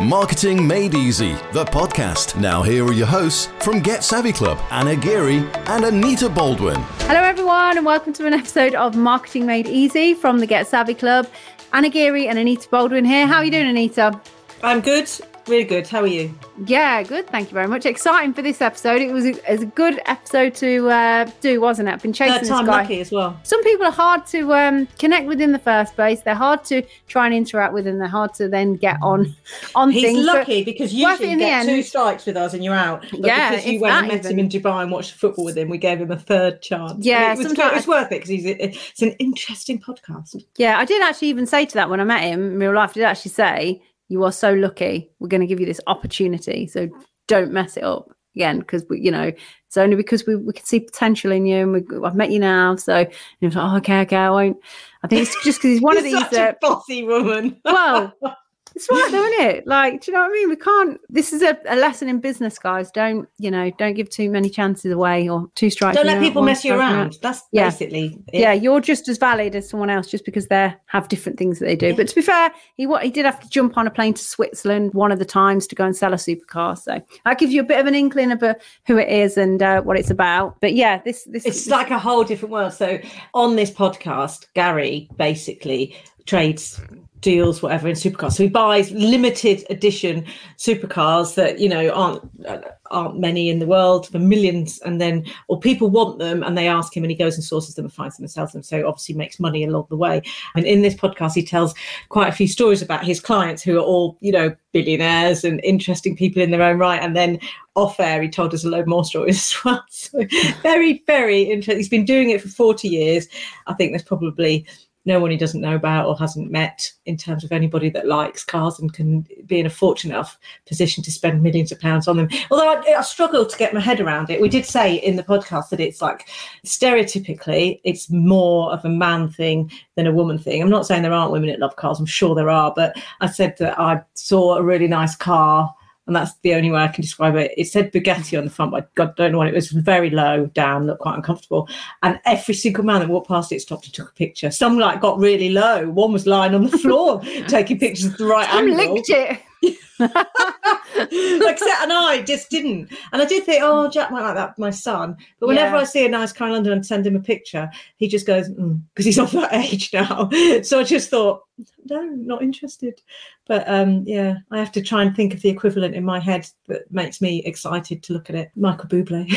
Marketing Made Easy, the podcast. Now, here are your hosts from Get Savvy Club Anna Geary and Anita Baldwin. Hello, everyone, and welcome to an episode of Marketing Made Easy from the Get Savvy Club. Anna Geary and Anita Baldwin here. How are you doing, Anita? I'm good. Really good. How are you? Yeah, good. Thank you very much. Exciting for this episode. It was a, it was a good episode to uh, do, wasn't it? I've been chasing Third time this guy. lucky as well. Some people are hard to um, connect with in the first place. They're hard to try and interact with, and they're hard to then get on on He's things. but lucky because usually you get two strikes with us and you're out. But Yeah, because you went and met him in Dubai and watched football with him, we gave him a third chance. Yeah, And it was, it was worth it because he's a, it's an interesting podcast. Yeah, I did actually even say to that when I met him in real life. I did actually say, "You are so lucky. We're going to give you this opportunity, so don't mess it up again." Because we, you know, it's only because we, we can see potential in you, and we, I've met you now. So was like, "Oh, okay, okay, I won't." I think it's just because he's one of You're these. such Uh, a bossy woman. well, it's right though, isn't it? Like, do you know what I mean? We can't. This is a, a lesson in business, guys. Don't you know? Don't give too many chances away or two strikes. Don't let people mess you strike and out. around. That's Yeah. basically it. Yeah, you're just as valid as someone else just because they have different things that they do. But to be fair, he what he did have to jump on a plane to Switzerland one of the times to go and sell a supercar. So that gives you a bit of an inkling of uh, who it is and uh, what it's about. But yeah, this this It's like a whole different world. So on this podcast, Gary basically trades deals whatever in supercars. So he buys limited edition supercars that you know aren't aren't many in the world for millions, and then or people want them and they ask him, and he goes and sources them and finds them and sells them. So obviously makes money along the way. And in this podcast, he tells quite a few stories about his clients who are all you know billionaires and interesting people in their own right, and then off air, he told us a load more stories as well. So very, very interesting. He's been doing it for 40 years. I think there's probably no one he doesn't know about or hasn't met in terms of anybody that likes cars and can be in a fortunate enough position to spend millions of pounds on them. Although I, I struggle to get my head around it. We did say in the podcast that it's like stereotypically, it's more of a man thing than a woman thing. I'm not saying there aren't women that love cars. I'm sure there are, but I said that I saw a really nice car and that's the only way I can describe it. It said Bugatti on the front, but I God, don't know what it was. Very low down, looked quite uncomfortable. And every single man that walked past it stopped and took a picture. Some like got really low. One was lying on the floor taking pictures at the right I angle. licked it. like Seth and I just didn't. And I did think, oh, Jack might like that my son. But whenever Yeah. I see a nice car in London and send him a picture, he just goes, because he's of that age now. so I just thought, no, not interested. But um, yeah, I have to try and think of the equivalent in my head that makes me excited to look at it. Michael Bublé.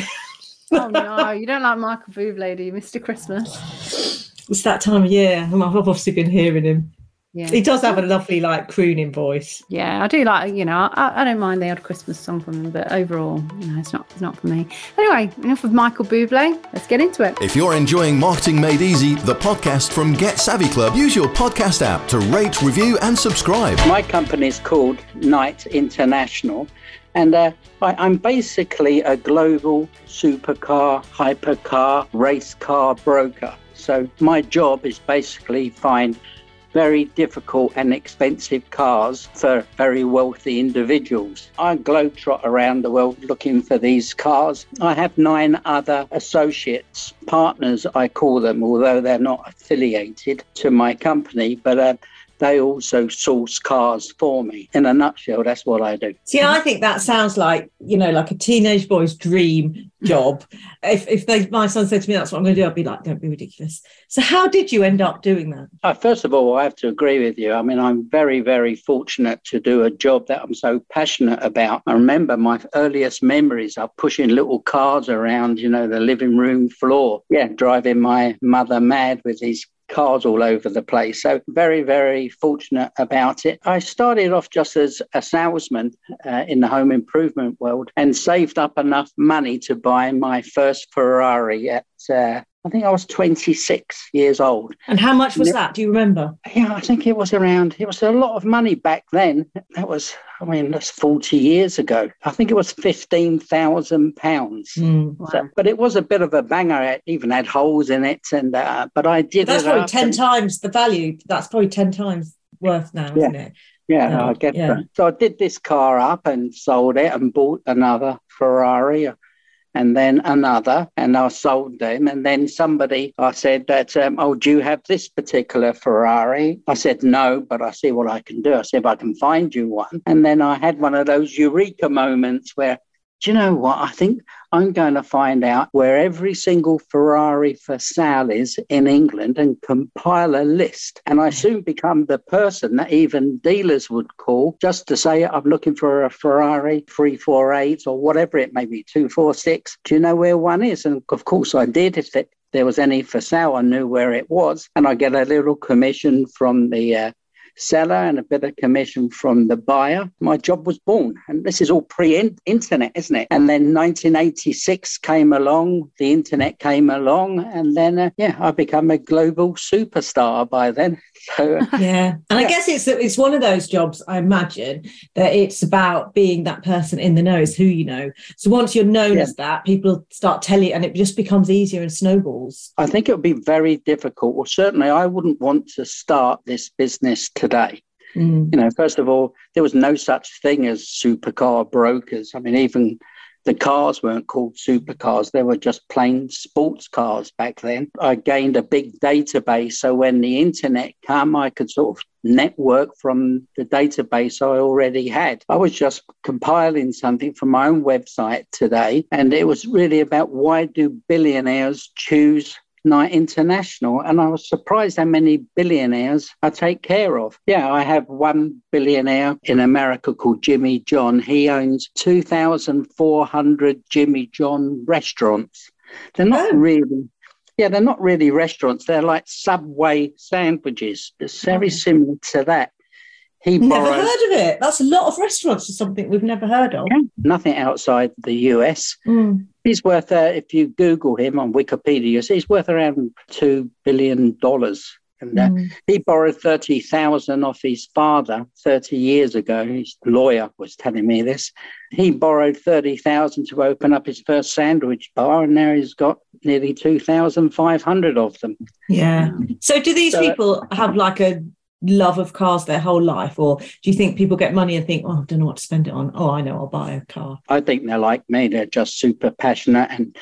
Oh no, you don't like Michael Bublé, do you, Mr. Christmas? it's that time of year. I've obviously been hearing him. Yeah. He does have a lovely, like, crooning voice. Yeah, I do like you know I, I don't mind the odd Christmas song from him, but overall, you know, it's not it's not for me. Anyway, enough of Michael Bublé. Let's get into it. If you're enjoying Marketing Made Easy, the podcast from Get Savvy Club, use your podcast app to rate, review, and subscribe. My company is called Knight International, and uh, I, I'm basically a global supercar, hypercar, race car broker. So my job is basically find very difficult and expensive cars for very wealthy individuals. I globetrot around the world looking for these cars. I have nine other associates, partners, I call them, although they're not affiliated to my company, but uh, they also source cars for me. In a nutshell, that's what I do. See, I think that sounds like you know, like a teenage boy's dream job. if if they, my son said to me, "That's what I'm going to do," I'd be like, "Don't be ridiculous." So, how did you end up doing that? Uh, first of all, I have to agree with you. I mean, I'm very, very fortunate to do a job that I'm so passionate about. I remember my earliest memories of pushing little cars around, you know, the living room floor. Yeah, driving my mother mad with these cars all over the place. So very, very fortunate about it. I started off just as a salesman uh, in the home improvement world and saved up enough money to buy my first Ferrari at. Uh, I think I was 26 years old. And how much was Yeah. that? Do you remember? Yeah, I think it was around, it was a lot of money back then. That was, I mean, that's 40 years ago. I think it was 15,000 pounds. So, but it was a bit of a banger. It even had holes in it. And, uh, but I did That's it probably 10 and- times the value. That's probably 10 times worth now, Yeah. isn't it? Yeah, Yeah, I get yeah. that. So I did this car up and sold it and bought another Ferrari. And then another, and I sold them. And then somebody, I said that, um, oh, do you have this particular Ferrari? I said no, but I see what I can do. I said if I can find you one. And then I had one of those eureka moments where do you know what? I think I'm going to find out where every single Ferrari for sale is in England and compile a list. And I soon become the person that even dealers would call just to say, I'm looking for a Ferrari 348 or whatever it may be, 246. Do you know where one is? And of course I did. If there was any for sale, I knew where it was. And I get a little commission from the uh, seller and a bit of commission from the buyer, my job was born. And this is all pre internet, isn't it? And then 1986 came along, the internet came along, and then, uh, yeah, I become a global superstar by then. So, uh, yeah. And yeah. I guess it's, it's one of those jobs, I imagine, that it's about being that person in the know, is who you know. So once you're known yeah. as that, people start telling, you, and it just becomes easier and snowballs. I think it would be very difficult. Well, certainly I wouldn't want to start this business today. Mm. You know, first of all, there was no such thing as supercar brokers. I mean, even the cars weren't called supercars, they were just plain sports cars back then. I gained a big database. So when the internet came, I could sort of network from the database I already had. I was just compiling something from my own website today, and it was really about why do billionaires choose Knight International, and I was surprised how many billionaires I take care of. Yeah, I have one billionaire in America called Jimmy John. He owns 2,400 Jimmy John restaurants. They're not oh. really yeah, they're not really restaurants. They're like Subway sandwiches. It's very oh. similar to that. He never borrowed, heard of it. That's a lot of restaurants for something we've never heard of. Yeah, nothing outside the US. Mm. He's worth, uh, if you Google him on Wikipedia, he's worth around two billion dollars. And uh, mm. he borrowed thirty thousand off his father thirty years ago. His lawyer was telling me this. He borrowed thirty thousand to open up his first sandwich bar, and now he's got nearly two thousand five hundred of them. Yeah. So, do these so, people have like a love of cars their whole life? Or do you think people get money and think, oh, I don't know what to spend it on? Oh, I know, I'll buy a car. I think they're like me. They're just super passionate and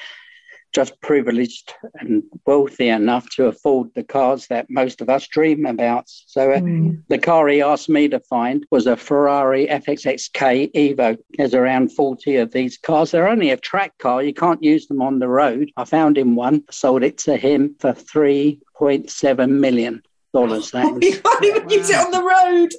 just privileged and wealthy enough to afford the cars that most of us dream about. So uh, mm. the car he asked me to find was a Ferrari FXXK Evo. There's around 40 of these cars. They're only a track car. You can't use them on the road. I found him one, sold it to him for 3.7 million dollars. That you can't even use it on the road.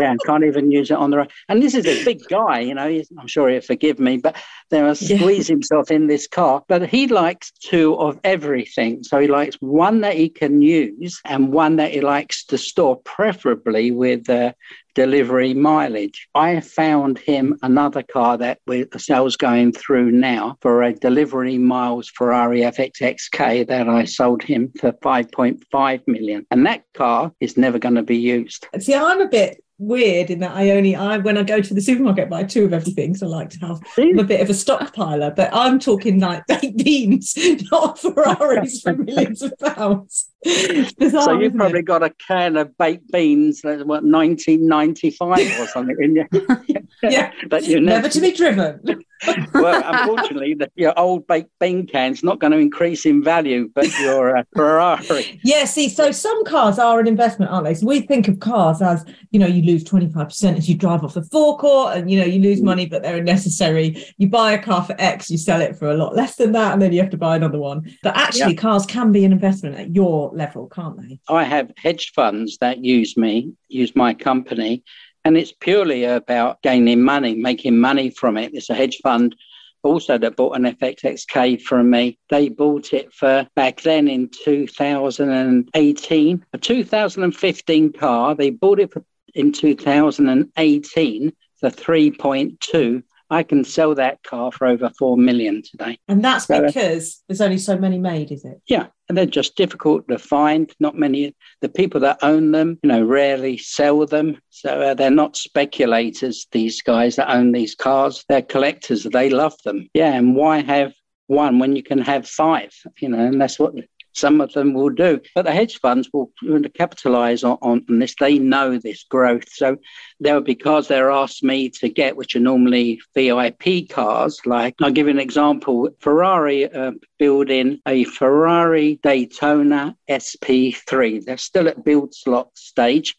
Yeah, can't even use it on the road. And this is a big guy, you know. I'm sure he'll forgive me, but there will squeeze yeah. himself in this car. But he likes two of everything. So he likes one that he can use and one that he likes to store, preferably with uh, delivery mileage. I found him another car that the sales going through now for a delivery miles Ferrari FXXK that I sold him for 5.5 million. And that car is never going to be used. See, I'm a bit weird in that I only I when I go to the supermarket buy two of everything. So I like to have I'm a bit of a stockpiler, but I'm talking like baked beans, not Ferraris for millions of pounds. Bizarre, so you've probably it? got a can of baked beans that's what 1995 or something in you. yeah, but you never, never to be driven well, unfortunately, the, your old baked bean can's not going to increase in value, but your uh, Ferrari. Yeah, see, so some cars are an investment, aren't they? So we think of cars as, you know, you lose 25% as you drive off the forecourt and, you know, you lose mm. money, but they're necessary. You buy a car for X, you sell it for a lot less than that, and then you have to buy another one. But actually, yeah. cars can be an investment at your level, can't they? I have hedge funds that use me, use my company and it's purely about gaining money, making money from it. It's a hedge fund also that bought an FXXK from me. They bought it for back then in 2018, a 2015 car. They bought it for, in 2018 for 3.2 I can sell that car for over four million today. And that's so, uh, because there's only so many made, is it? Yeah. And they're just difficult to find. Not many, the people that own them, you know, rarely sell them. So uh, they're not speculators, these guys that own these cars. They're collectors. They love them. Yeah. And why have one when you can have five? You know, and that's what some of them will do. But the hedge funds will capitalize on, on this. They know this growth. So they're because they're asked me to get, which are normally VIP cars. Like I'll give you an example. Ferrari uh, building a Ferrari Daytona SP3. They're still at build slot stage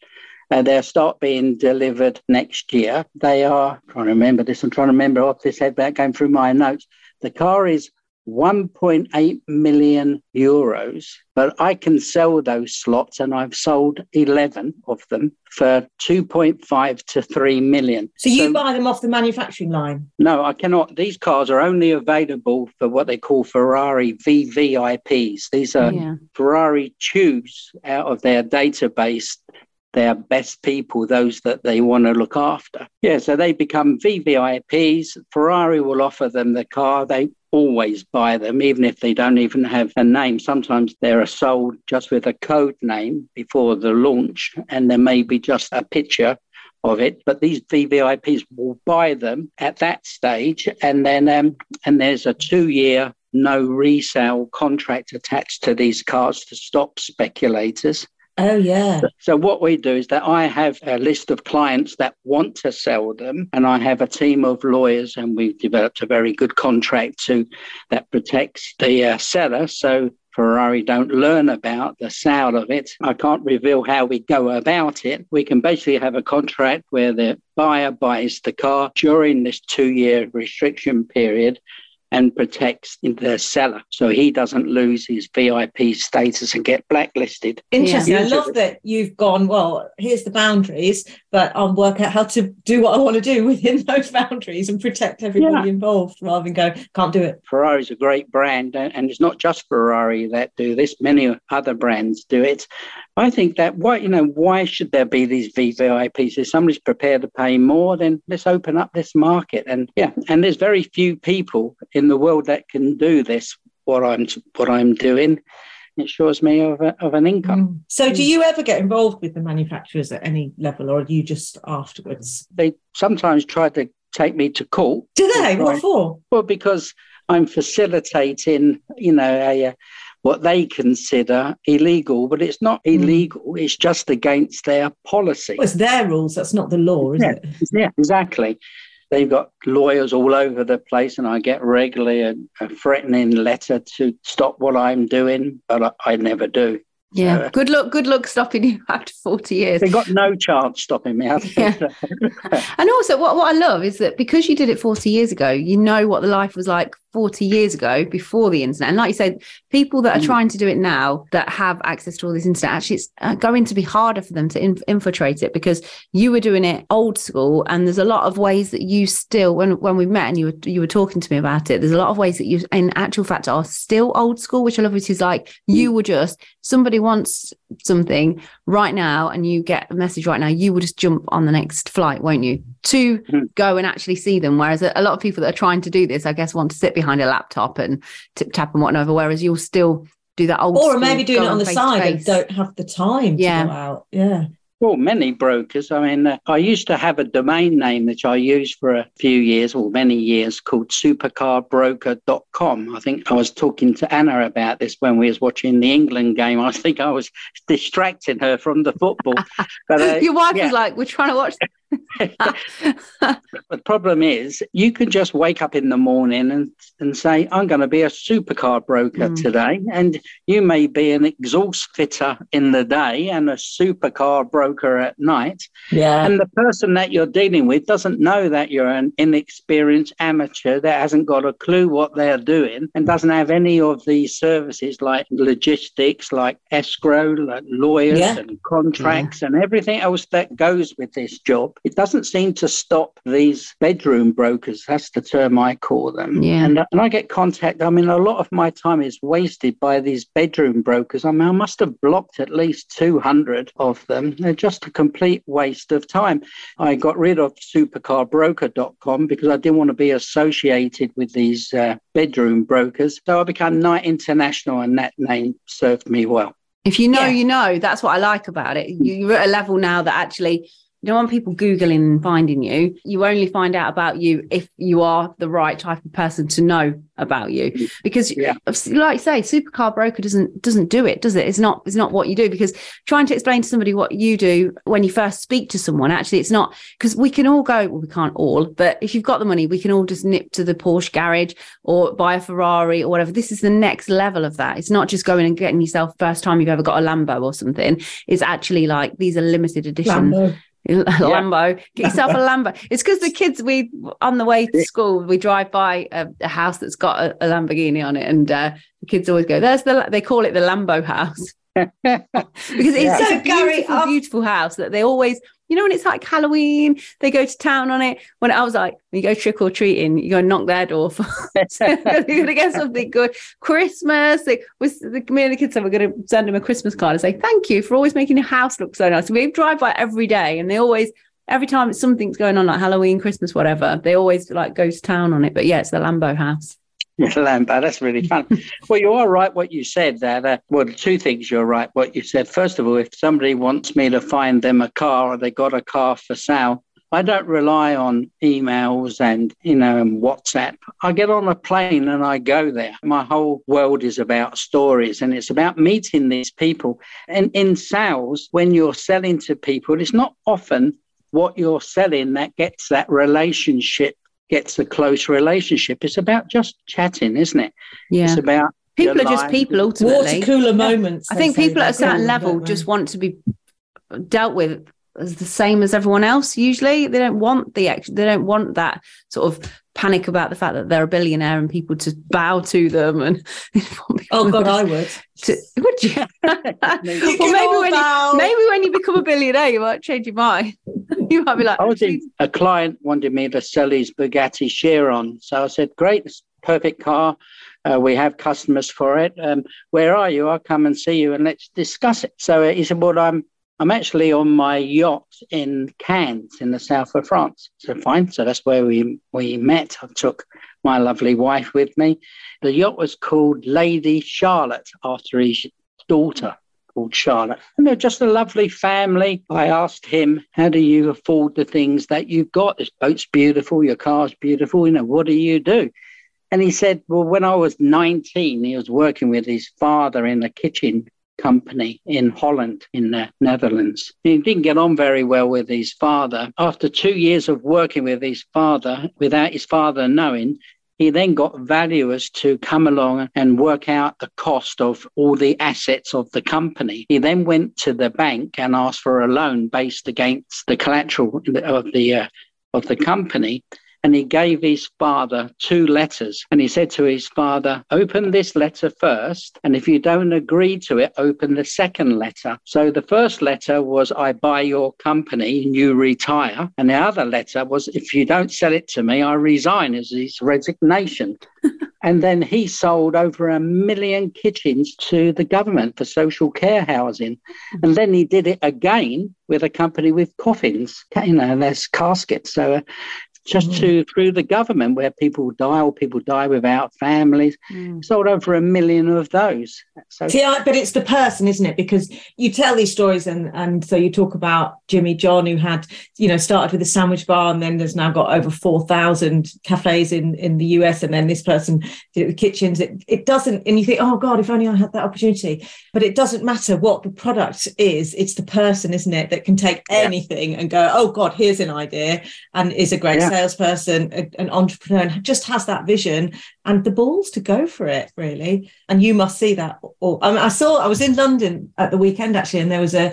and they'll start being delivered next year. They are, I'm trying to remember this, I'm trying to remember off this head back going through my notes. The car is 1.8 million euros, but I can sell those slots, and I've sold 11 of them for 2.5 to 3 million. So you so, buy them off the manufacturing line? No, I cannot. These cars are only available for what they call Ferrari VVIPs. These are yeah. Ferrari choose out of their database their best people, those that they want to look after. Yeah, so they become VVIPs. Ferrari will offer them the car. They always buy them, even if they don't even have a name. Sometimes they're sold just with a code name before the launch, and there may be just a picture of it. But these VVIPs will buy them at that stage, and then um, and there's a two-year no resale contract attached to these cars to stop speculators. Oh, yeah. So, what we do is that I have a list of clients that want to sell them, and I have a team of lawyers, and we've developed a very good contract to that protects the uh, seller. So, Ferrari don't learn about the sale of it. I can't reveal how we go about it. We can basically have a contract where the buyer buys the car during this two year restriction period and protects the seller so he doesn't lose his VIP status and get blacklisted. Interesting. Yeah. I love that you've gone, well, here's the boundaries, but I'll work out how to do what I want to do within those boundaries and protect everybody yeah. involved rather than go, can't do it. Ferrari's a great brand, and it's not just Ferrari that do this, many other brands do it. I think that why you know why should there be these VVIPs? If somebody's prepared to pay more, then let's open up this market. And yeah, and there's very few people in the world that can do this. What I'm what I'm doing, it shows me of, a, of an income. Mm. So, do you ever get involved with the manufacturers at any level, or are you just afterwards? They sometimes try to take me to court. Do they? What for? Well, because I'm facilitating, you know, a, what they consider illegal, but it's not hmm. illegal. Mm. It's just against their policy. Well, it's their rules. That's not the law, is yeah, it? Yeah, exactly. They've got lawyers all over the place, and I get regularly a, a threatening letter to stop what I'm doing, but I, I never do. Yeah, good luck. Good luck stopping you after forty years. They got no chance stopping me. Yeah. and also, what what I love is that because you did it forty years ago, you know what the life was like 40 years ago before the internet. And like you said, people that are mm. trying to do it now that have access to all this internet, actually, it's uh, going to be harder for them to inf- infiltrate it because you were doing it old school. And there's a lot of ways that you still, when, when we met and you were, you were talking to me about it, there's a lot of ways that you, in actual fact, are still old school, which I love, which is like you mm. were just, somebody wants something right now and you get a message right now, you will just jump on the next flight, won't you? To mm. go and actually see them. Whereas a lot of people that are trying to do this, I guess, want to sit behind a laptop and tip tap and whatnot. Whereas you'll still do that old or maybe doing it on the side and don't have the time yeah. to go out. Yeah. Well, many brokers. I mean, uh, I used to have a domain name that I used for a few years or many years called supercarbroker.com. I think I was talking to Anna about this when we was watching the England game. I think I was distracting her from the football. But uh, your wife yeah. was like, "We're trying to watch the problem is, you can just wake up in the morning and, and say, I'm going to be a supercar broker mm. today. And you may be an exhaust fitter in the day and a supercar broker at night. Yeah. And the person that you're dealing with doesn't know that you're an inexperienced amateur that hasn't got a clue what they're doing and doesn't have any of these services like logistics, like escrow, like lawyers yeah. and contracts yeah. and everything else that goes with this job it doesn't seem to stop these bedroom brokers. That's the term I call them. Yeah. And, and I get contact. I mean, a lot of my time is wasted by these bedroom brokers. I mean, I must have blocked at least 200 of them. They're just a complete waste of time. I got rid of supercarbroker.com because I didn't want to be associated with these uh, bedroom brokers. So I became Knight International, and that name served me well. If you know, yeah. you know. That's what I like about it. You're at a level now that actually you don't want people Googling and finding you. You only find out about you if you are the right type of person to know about you. Because Yeah. like you say, supercar broker doesn't doesn't do it, does it? It's not it's not what you do. Because trying to explain to somebody what you do when you first speak to someone, actually it's not because we can all go, well, we can't all, but if you've got the money, we can all just nip to the Porsche garage or buy a Ferrari or whatever. This is the next level of that. It's not just going and getting yourself first time you've ever got a Lambo or something. It's actually like these are limited edition Lambo. Lambo. Get yourself a Lambo. It's because the kids we on the way to school we drive by a, a house that's got a, a Lamborghini on it, and uh, the kids always go, "There's the." They call it the Lambo house because it's, Yeah. So, a beautiful, I've- beautiful house that they always. You know, when it's like Halloween, they go to town on it. When I was like, when you go trick or treating, you go and knock their door for you're to get something good. Christmas, they, was the, me and the kids said we're going to send them a Christmas card and say thank you for always making your house look so nice. We drive by every day, and they always every time something's going on like Halloween, Christmas, whatever, they always like go to town on it. But yeah, it's the Lambo house. Lambo, that's really fun. well, you are right what you said there. Uh, well, two things you're right what you said. First of all, if somebody wants me to find them a car or they got a car for sale, I don't rely on emails and you know and WhatsApp. I get on a plane and I go there. My whole world is about stories and it's about meeting these people. And in sales, when you're selling to people, it's not often what you're selling that gets that relationship gets a close relationship. It's about just chatting, isn't it? Yeah, It's about people your are just life. people Water cooler moments. I think people at a certain oh, level just want to be dealt with as the same as everyone else. Usually, they don't want the ex- they don't want that sort of panic about the fact that they're a billionaire and people to bow to them and Oh God, I would. to, would you? You well, maybe all when you, maybe when you become a billionaire, you might change your mind. you might be like, I was in, a client wanted me to sell his Bugatti Chiron. So I said, great, it's a perfect car. Uh, we have customers for it. Um, where are you? I'll come and see you and let's discuss it. So he said, well, I'm I'm actually on my yacht in Cannes in the south of France. So fine. So that's where we, we met. I took my lovely wife with me. The yacht was called Lady Charlotte after his daughter called Charlotte. And they're just a lovely family. I asked him, How do you afford the things that you've got? This boat's beautiful, your car's beautiful. You know, what do you do? And he said, Well, when I was 19, he was working with his father in the kitchen company in Holland, in the Netherlands. He didn't get on very well with his father. After two years of working with his father, without his father knowing, he then got valuers to come along and work out the cost of all the assets of the company. He then went to the bank and asked for a loan based against the collateral of the uh, of the company. And he gave his father two letters. And he said to his father, Open this letter first. And if you don't agree to it, open the second letter. So the first letter was, I buy your company and you retire. And the other letter was, If you don't sell it to me, I resign as his resignation. and then he sold over a million kitchens to the government for social care housing. And then he did it again with a company with coffins, you know, there's caskets. So uh, just to through the government where people die or people die without families, Mm. sold over a million of those. So See, I, but it's the person, isn't it? Because you tell these stories, and and so you talk about Jimmy John, who had you know started with a sandwich bar, and then there's now got over four thousand cafes in in the US, and then this person did it with kitchens. It it doesn't, and you think, oh God, if only I had that opportunity. But it doesn't matter what the product is; it's the person, isn't it, that can take Yeah. anything and go, oh God, here's an idea, and is a great Yeah. Salesperson, a- an entrepreneur, and just has that vision and the balls to go for it really. And you must see that. Or I, mean, I saw i was in london at the weekend actually and there was a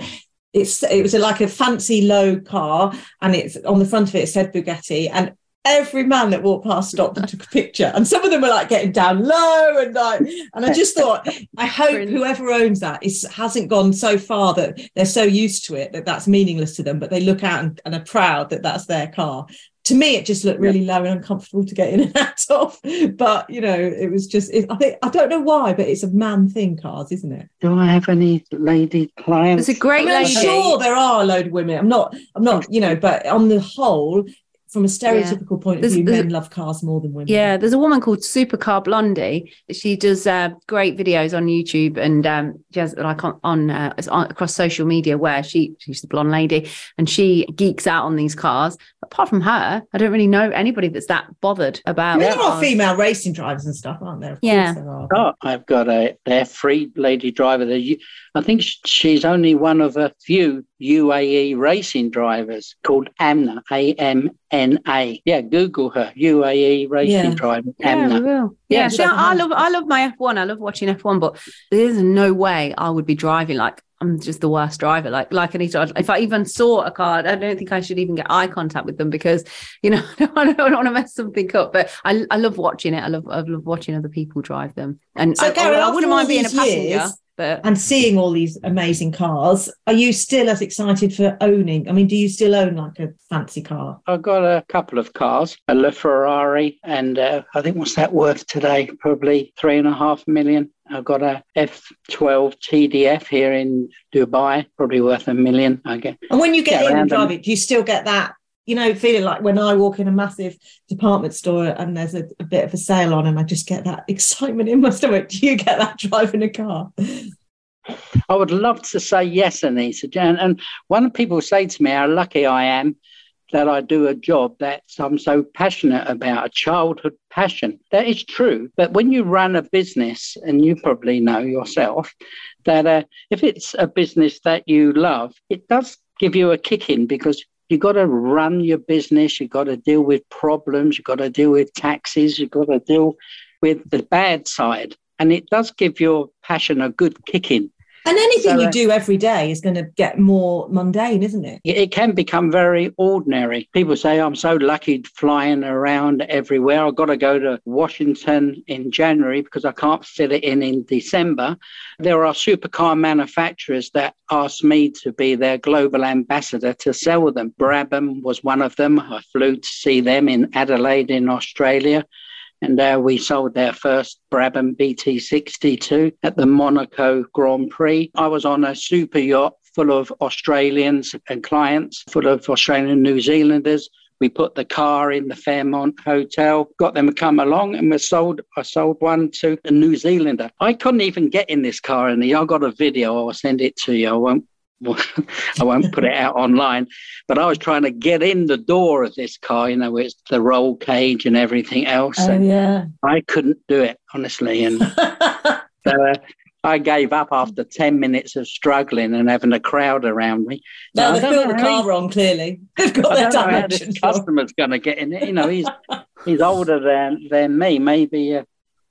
it's it was a, like a fancy low car and it's on the front of it, it said bugatti and every man that walked past stopped and took a picture. And some of them were like getting down low and like and i just thought i hope Brilliant. whoever owns that is hasn't gone so far that they're so used to it that that's meaningless to them but they look out and, and are proud that that's their car to me it just looked really low and uncomfortable to get in and out of. But you know it was just it, i think i don't know why but it's a man thing cars isn't it? Do I have any lady clients? There's a great I mean, I'm sure there are a load of women. I'm not i'm not you know but on the whole from a stereotypical point of There's- view, there's- men love cars more than women. Yeah, there's a woman called Supercar Blondie. She does uh, great videos on YouTube and um, she has like on, on, uh, on across social media where she she's the blonde lady and she geeks out on these cars. Apart from her, I don't really know anybody that's that bothered about. mean, there are female racing drivers and stuff, aren't there? Of Yeah. there are. Oh, I've got a their free lady driver. There, you- I think she's only one of a few UAE racing drivers called Amna, A M N A. Yeah, Google her, UAE racing Yeah. driver, Yeah, we Amna. will. Yeah, Yeah, we see, I, I love I love my F1. I love watching F1, but there's no way I would be driving like I'm just the worst driver. Like like I need to if I even saw a car, I don't think I should even get eye contact with them because you know I don't, want to mess something up. But I I love watching it. I love I love watching other people drive them. And So, I, Gary, I, I wouldn't mind being a these passenger. years- But And seeing all these amazing cars, are you still as excited for owning? I mean, do you still own like a fancy car? I've got a couple of cars, a LaFerrari, and uh, I think what's that worth today? Probably three and a half million. I've got a F12 TDF here in Dubai, probably worth a million. I get. And when you get Yeah, in and drive it, do you still get that, you know, feeling like when I walk in a massive department store and there's a, a bit of a sale on and I just get that excitement in my stomach? Do you get that driving a car? I would love to say yes, Anita. Jan. And when people say to me how lucky I am that I do a job that I'm so passionate about, a childhood passion, that is true. But when you run a business, and you probably know yourself, that uh, if it's a business that you love, it does give you a kick in because you've got to run your business, you've got to deal with problems, you've got to deal with taxes, you've got to deal with the bad side. And it does give your passion a good kick in. And anything So, you uh, do every day is going to get more mundane, isn't it? it can become very ordinary. People say, I'm so lucky flying around everywhere. I've got to go to Washington in January because I can't fit it in in December. There are supercar manufacturers that ask me to be their global ambassador to sell them. Brabham was one of them. I flew to see them in Adelaide in Australia. And uh, we sold their first Brabham BT62 at the Monaco Grand Prix. I was on a super yacht full of Australians and clients, full of Australian New Zealanders. We put the car in the Fairmont Hotel, got them to come along, and we sold. I sold one to a New Zealander. I couldn't even get in this car, and I got a video. I'll send it to you. I won't. I won't put it out online, but I was trying to get in the door of this car, you know, with the roll cage and everything else, and yeah. I couldn't do it honestly. And so uh, I gave up after 10 minutes of struggling and having a crowd around me. no, I they've built the car he- wrong, clearly. They've got I their don't know how this dimensions customer's going to get in it. You know, he's he's older than than me. Maybe, uh,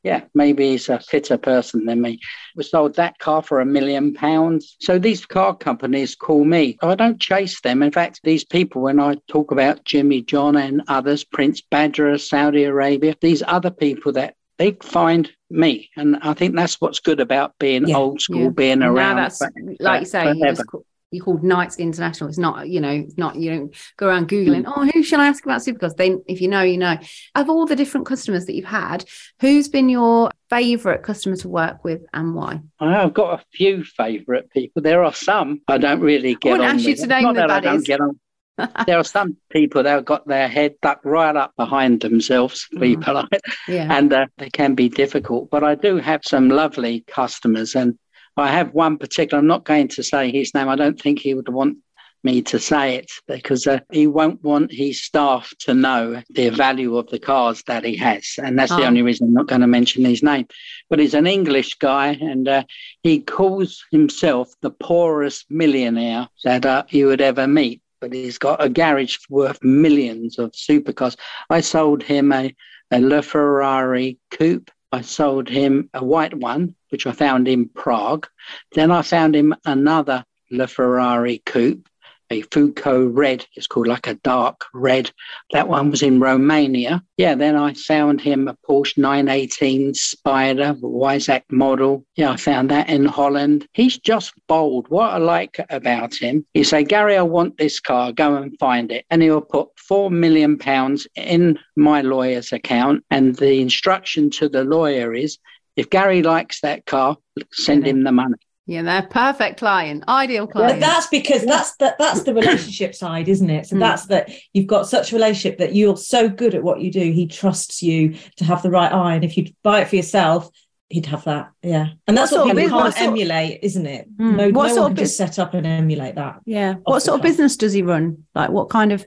yeah, maybe he's a fitter person than me. We sold that car for a million pounds. So these car companies call me. I don't chase them. In fact, these people, when I talk about Jimmy John and others, Prince Badger of Saudi Arabia, these other people that they find me, and I think that's what's good about being Yeah, old school, Yeah. being now around. that's for- like you say, you just you called Knights International. It's not, you know, it's not you don't go around googling. Oh, who shall I ask about supercars? They, if you know, you know. Of all the different customers that you've had, who's been your favourite customer to work with and why? I've got a few favourite people. There are some I don't really get wouldn't on ask you to name not the that I don't get on. there are some people that have got their head ducked right up behind themselves, Mhm. people like Yeah. and uh, they can be difficult. But I do have some lovely customers, and I have one particular. I'm not going to say his name. I don't think he would want me to say it because uh, he won't want his staff to know the value of the cars that he has, and that's the Oh. only reason I'm not going to mention his name. But he's an English guy, and uh, he calls himself the poorest millionaire that uh, you would ever meet. But he's got a garage worth millions of supercars. I sold him a a LaFerrari coupe. I sold him a white one, which I found in Prague. Then I found him another LaFerrari coupe, a Fuoco red. It's called like a dark red. That one was in Romania. Yeah, then I found him a Porsche 918 Spider, Weissach model. Yeah, I found that in Holland. He's just bold. What I like about him, he say, Gary, I want this car. Go and find it. And he'll put four million pounds in my lawyer's account. And the instruction to the lawyer is, if Gary likes that car, send Yeah. him the money. Yeah, they're perfect client, ideal client. But that's because that's the, that's the relationship side, isn't it? So Mm. that's that you've got such a relationship that you're so good at what you do. He trusts you to have the right eye, and if you buy it for yourself, he'd have that. Yeah, and that's What what, sort of people bus- what can't sort- emulate, isn't it? Mm. No, What no sort one of can just set up and emulate that. yeah. What the sort of business does he run? Like, what kind of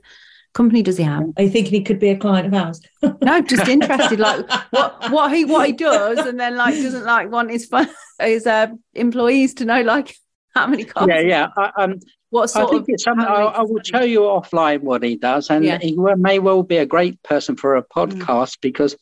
company does he have? Are you thinking he could be a client of ours? No, just interested. Like, what what he what he does, and then like doesn't like want his fun, his uh, employees to know like how many cars. Yeah, yeah. I, um, What I think of? it's something I, I will makes his tell you offline what he does, and Yeah. he may well be a great person for a podcast because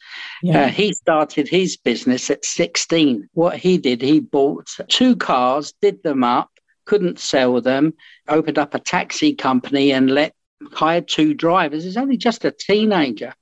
uh, he started his business at 16. What he did, he bought two cars, did them up, couldn't sell them, opened up a taxi company and let hired two drivers. He's only just a teenager,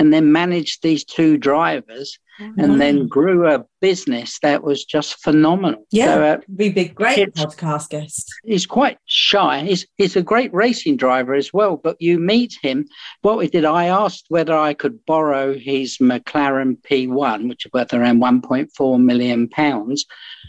and then managed these two drivers, and then grew a business that was just phenomenal. Yeah. So, uh, be big, great podcast guest. he's quite shy. He's he's a great racing driver as well. But you meet him. What we did, I asked whether I could borrow his McLaren P1, which is worth around 1.4 million pounds,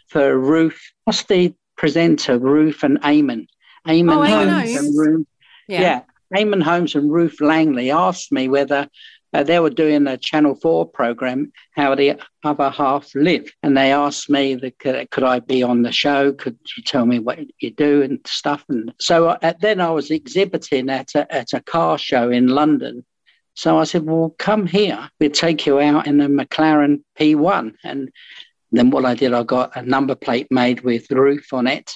for Ruth. What's the presenter? Ruth and Eamonn. Eamonn Oh, Holmes and. Ruth. Yeah. Yeah. Eamonn Holmes and Ruth Langsford asked me whether uh, they were doing a Channel 4 program, How the Other Half Live. And they asked me, could, could I be on the show? Could you tell me what you do and stuff? And so uh, then I was exhibiting at a, at a car show in London. So I said, well, come here. We'll take you out in a McLaren P1. And then what I did, I got a number plate made with roof on it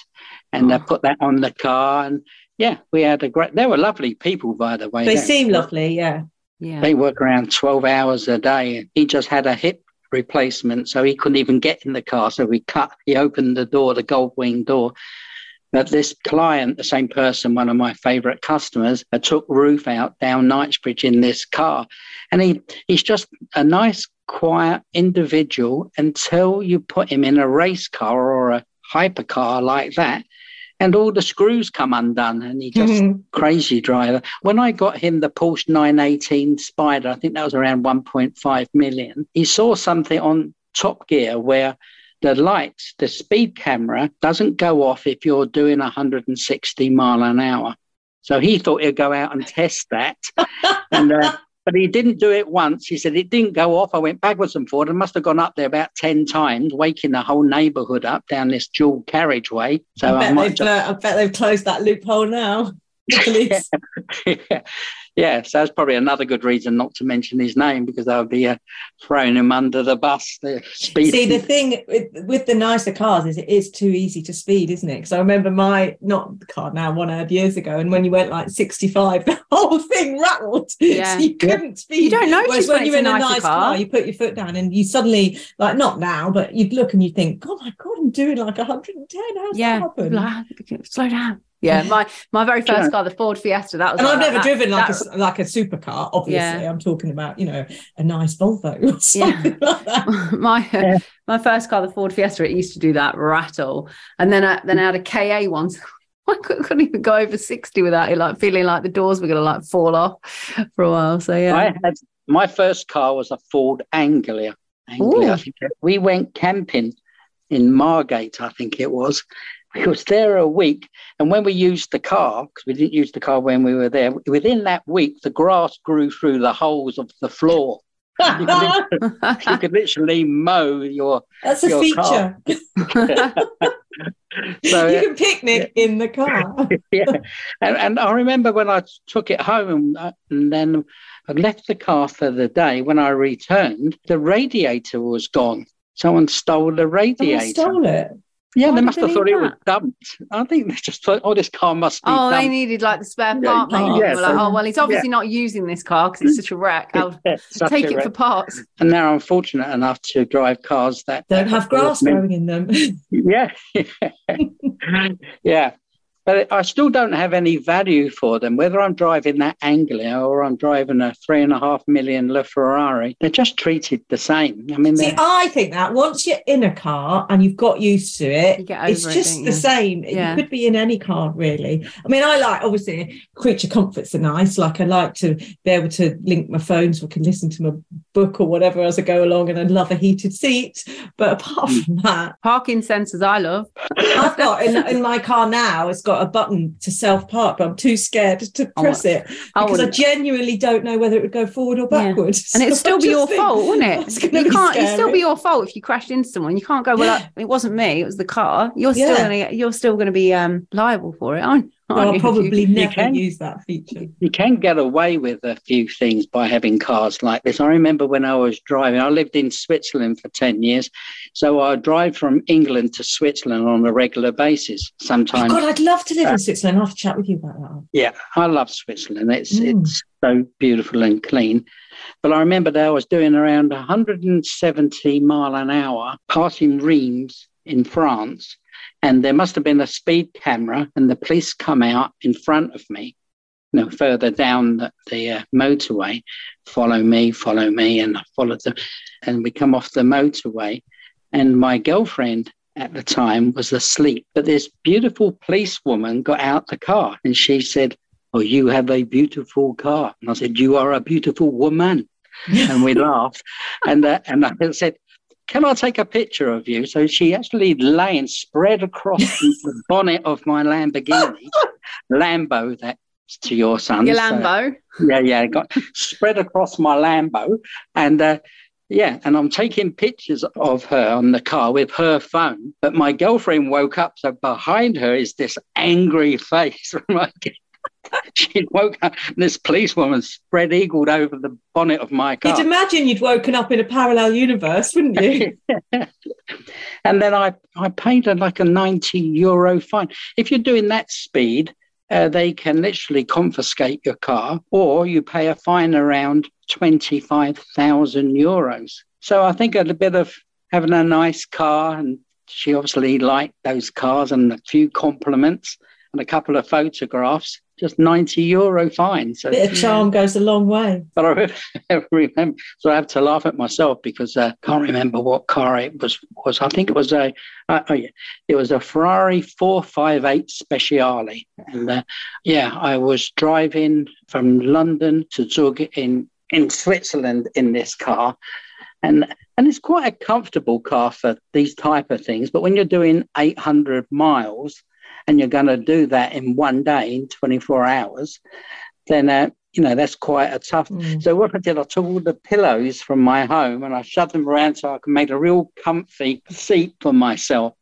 and I Oh. put that on the car. And yeah, we had a great, they were lovely people, by the way. They They- seem lovely, yeah. Yeah. They work around 12 hours a day. He just had a hip replacement, so he couldn't even get in the car. So we cut, he opened the door, the gold wing door. But this client, the same person, one of my favorite customers, took Ruth out down Knightsbridge in this car. And he, he's just a nice, quiet individual until you put him in a race car or a hypercar like that. And all the screws come undone, and he just Mhm. crazy driver. When I got him the Porsche 918 Spider, I think that was around 1.5 million. He saw something on Top Gear where the lights, the speed camera doesn't go off if you're doing 160 mile an hour. So he thought he'd go out and test that. and uh, but he didn't do it once. He said it didn't go off. I went backwards and forward and must have gone up there about 10 times, waking the whole neighborhood up down this dual carriageway. So I, I, bet might they've, just uh, I bet they've closed that loophole now. Police. yeah. Yeah, so that's probably another good reason not to mention his name because I would be uh, throwing him under the bus. The speed. See, the thing with, with the nicer cars is it is too easy to speed, isn't it? Because I remember my not the car now, one I had years ago, and when you went like 65, the whole thing rattled. Yeah. So you couldn't speed. You don't notice Whereas when when you're in a nice car. car. you put your foot down and you suddenly, like not now, but you'd look and you think, oh my God, I'm doing like 110. How's yeah. that happen? Like, slow down. Yeah, my my very first Yeah. car, the Ford Fiesta, that was. and like I've never that. driven like that- a s- like a supercar. Obviously, Yeah. I'm talking about you know a nice Volvo or something like that. my Yeah. my first car, the Ford Fiesta, it used to do that rattle, and then I, then I had a KA once. I couldn't even go over sixty without it, like feeling like the doors were gonna like fall off for a while. So yeah, I had my first car was a Ford Anglia. Anglia. Ooh. I think. We went camping in Margate, I think it was. We was there a week, and when we used the car, because we didn't use the car when we were there, within that week, the grass grew through the holes of the floor. You could, you could literally mow your. That's a feature. So you can picnic in the car. yeah, and, and I remember when I took it home and, uh, and then I left the car for the day. When I returned, the radiator was gone. Someone stole the Someone radiator. stole it. Yeah, Why they must they have thought leave it was dumped. I think they just thought, oh, this car must be oh, they needed like the spare part. yeah, maybe. yeah, They were like, oh well, he's obviously not using this car because it's such a wreck. I'll Such take a it for parts. And now I'm fortunate enough to drive cars that Don't have grass growing in them. Yeah. yeah. But I still don't have any value for them. Whether I'm driving that Anglia or I'm driving a three and a half million LaFerrari, they're just treated the same. I mean, See, I think that once you're in a car and you've got used to it, You get over it's just don't the you? same. Yeah. You could be in any car, really. I mean, I like obviously creature comforts are nice. Like I like to be able to link my phone so I can listen to my book or whatever as I go along, and I love a heated seat. But apart Mm. from that, Parking sensors I love. I've got in, in my car now. It's got a button to self park, but I'm too scared to Oh, press it I because I wouldn't. genuinely don't know whether it would go forward or Yeah. backwards. And it'd So still be your think fault, wouldn't it? gonna You can't. It'd still be your fault if you crashed into someone. You can't go. Well, I- it wasn't me. It was the car. You're still Yeah. gonna. You're still gonna be um, liable for it, aren't, Aren't I'll probably never can. use that feature. You can get away with a few things by having cars like this. I remember when I was driving, I lived in Switzerland for 10 years. So I drive from England to Switzerland on a regular basis. Oh, Sometimes, God, I'd love to live in Switzerland. I'll have to chat with you about that. yeah, I love Switzerland. It's, Mm. it's so beautiful and clean. But I remember that I was doing around 170 mile an hour passing Reims in France. And there must have been a speed camera, and the police come out in front of me, you know, further down the, the uh, motorway, follow me, follow me, and I followed them. And we come off the motorway, and my girlfriend at the time was asleep. But this beautiful policewoman got out the car, and she said, "Oh, you have a beautiful car." And I said, "You are a beautiful woman." and we laughed. And uh, and I said, "Can I take a picture of you?" So she actually lay and spread across the bonnet of my Lamborghini, Lambo. That's to your son. Your so- Lambo. yeah, yeah, got spread across my Lambo, and uh, yeah, and I'm taking pictures of her on the car with her phone. But my girlfriend woke up, so behind her is this angry face. Right? she woke up, and this policewoman spread eagled over the bonnet of my car. You'd imagine you'd woken up in a parallel universe, wouldn't you? and then I, I paid her like a 90 euro fine. If you're doing that speed, uh, they can literally confiscate your car or you pay a fine around 25,000 euros. So I think a bit of having a nice car, and she obviously liked those cars, and a few compliments and a couple of photographs, just 90 euro fine. So Bit of charm goes a long way. but I re- remember, so I have to laugh at myself because I can't remember what car it was. Was I think it was a, uh, oh yeah, it was a Ferrari 458 Speciale, and uh, yeah, I was driving from London to Zug in in Switzerland in this car, and and it's quite a comfortable car for these type of things. But when you're doing 800 miles and you're going to do that in one day in 24 hours, then uh, you know that's quite a tough. Mm. So what I did, I took all the pillows from my home and I shoved them around so I could make a real comfy seat for myself.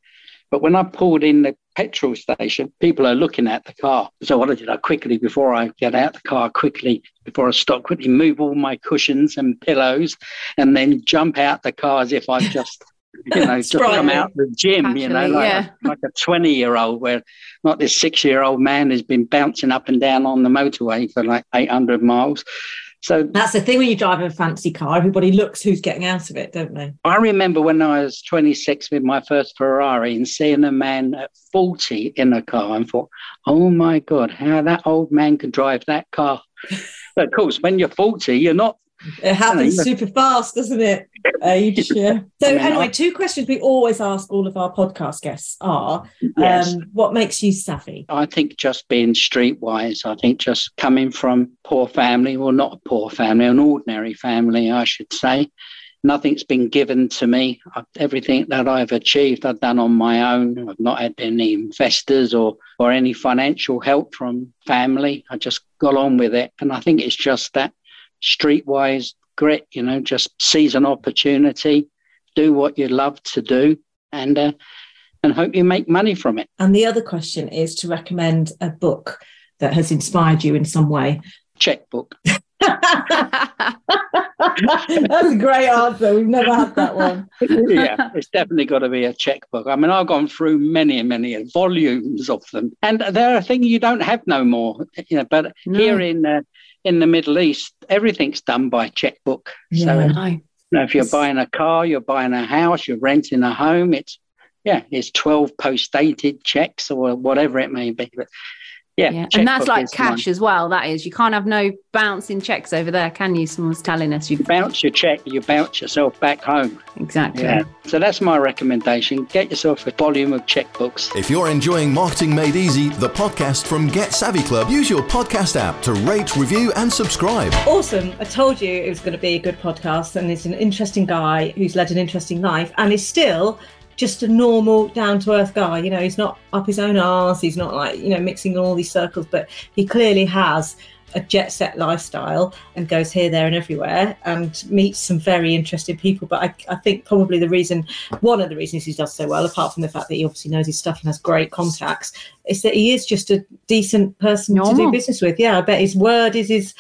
But when I pulled in the petrol station, people are looking at the car. So what I did, I quickly, before I get out the car, quickly, before I stop, quickly move all my cushions and pillows and then jump out the car as if I've just, you know, just come Sprightly. out the gym, you know, like, yeah. a, like a 20 year old, where not this six year old man has been bouncing up and down on the motorway for like 800 miles. So That's the thing when you drive a fancy car, everybody looks who's getting out of it, don't they? I remember when I was 26 with my first Ferrari and seeing a man at 40 in a car and thought, oh my God, how that old man could drive that car. of course, when you're 40, you're not. It happens super fast, doesn't it? Age, yeah. So anyway, two questions we always ask all of our podcast guests are: Yes. um, what makes you savvy? I think just being streetwise, I think just coming from poor family, well, not a poor family, an ordinary family, I should say. Nothing's been given to me. Everything that I've achieved, I've done on my own. I've not had any investors or, or any financial help from family. I just got on with it. And I think it's just that streetwise grit, you know, just seize an opportunity, do what you love to do, and uh, and hope you make money from it. And the other question is to recommend a book that has inspired you in some way. Checkbook. That's a great answer. We've never had that one. yeah, it's definitely got to be a checkbook. I mean, I've gone through many and many volumes of them, and they're a thing you don't have no more. You know, but No. here in uh, in the Middle East, everything's done by checkbook. So, Yeah. you know, if you're It's- buying a car, you're buying a house, you're renting a home, it's yeah, it's twelve post dated checks or whatever it may be. But Yeah, Yeah, and that's like is the one. cash as well. That is, you can't have no bouncing checks over there, can you? Someone's telling us you Bounce your check, you bounce yourself back home. exactly. Yeah. So that's my recommendation. Get yourself a volume of checkbooks. If you're enjoying Marketing Made Easy, the podcast from Get Savvy Club, use your podcast app to rate, review, and subscribe. Awesome. I told you it was going to be a good podcast, and he's an interesting guy who's led an interesting life and is still just a normal, down to earth guy. You know, he's not up his own arse, he's not like, you know, mixing in all these circles, but he clearly has a jet set lifestyle and goes here, there, and everywhere and meets some very interesting people. But I, I think probably the reason, one of the reasons he does so well, apart from the fact that he obviously knows his stuff and has great contacts, is that he is just a decent person to do business with. Yeah, I bet his word is his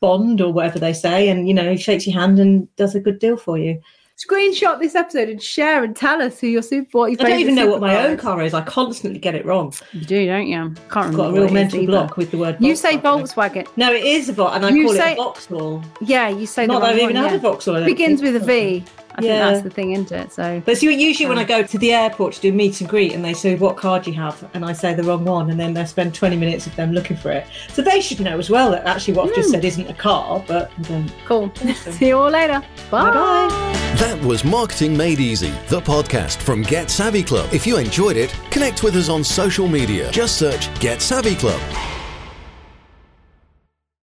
bond or whatever they say and you know he shakes your hand and does a good deal for you Screenshot this episode and share and tell us who your super. What your i don't even know what my own car is i constantly get it wrong You do, don't you? Can't i've remember. got a real mental block with the word You say Volkswagen. No it is a Vol, and i You call say- it a Vauxhall Yeah, you say not that i've even one, had yeah. a Vauxhall Begins think. with a V. I think Yeah. that's the thing, isn't it? So but see, usually when I go to the airport to do meet and greet, and they say, "What card do you have?" and I say the wrong one, and then they spend twenty minutes of them looking for it. So they should know as well that actually what I've just Hmm. said isn't a car, but I don't. cool. Awesome. See you all later. Bye-bye. That was Marketing Made Easy, the podcast from Get Savvy Club. If you enjoyed it, connect with us on social media. Just search Get Savvy Club.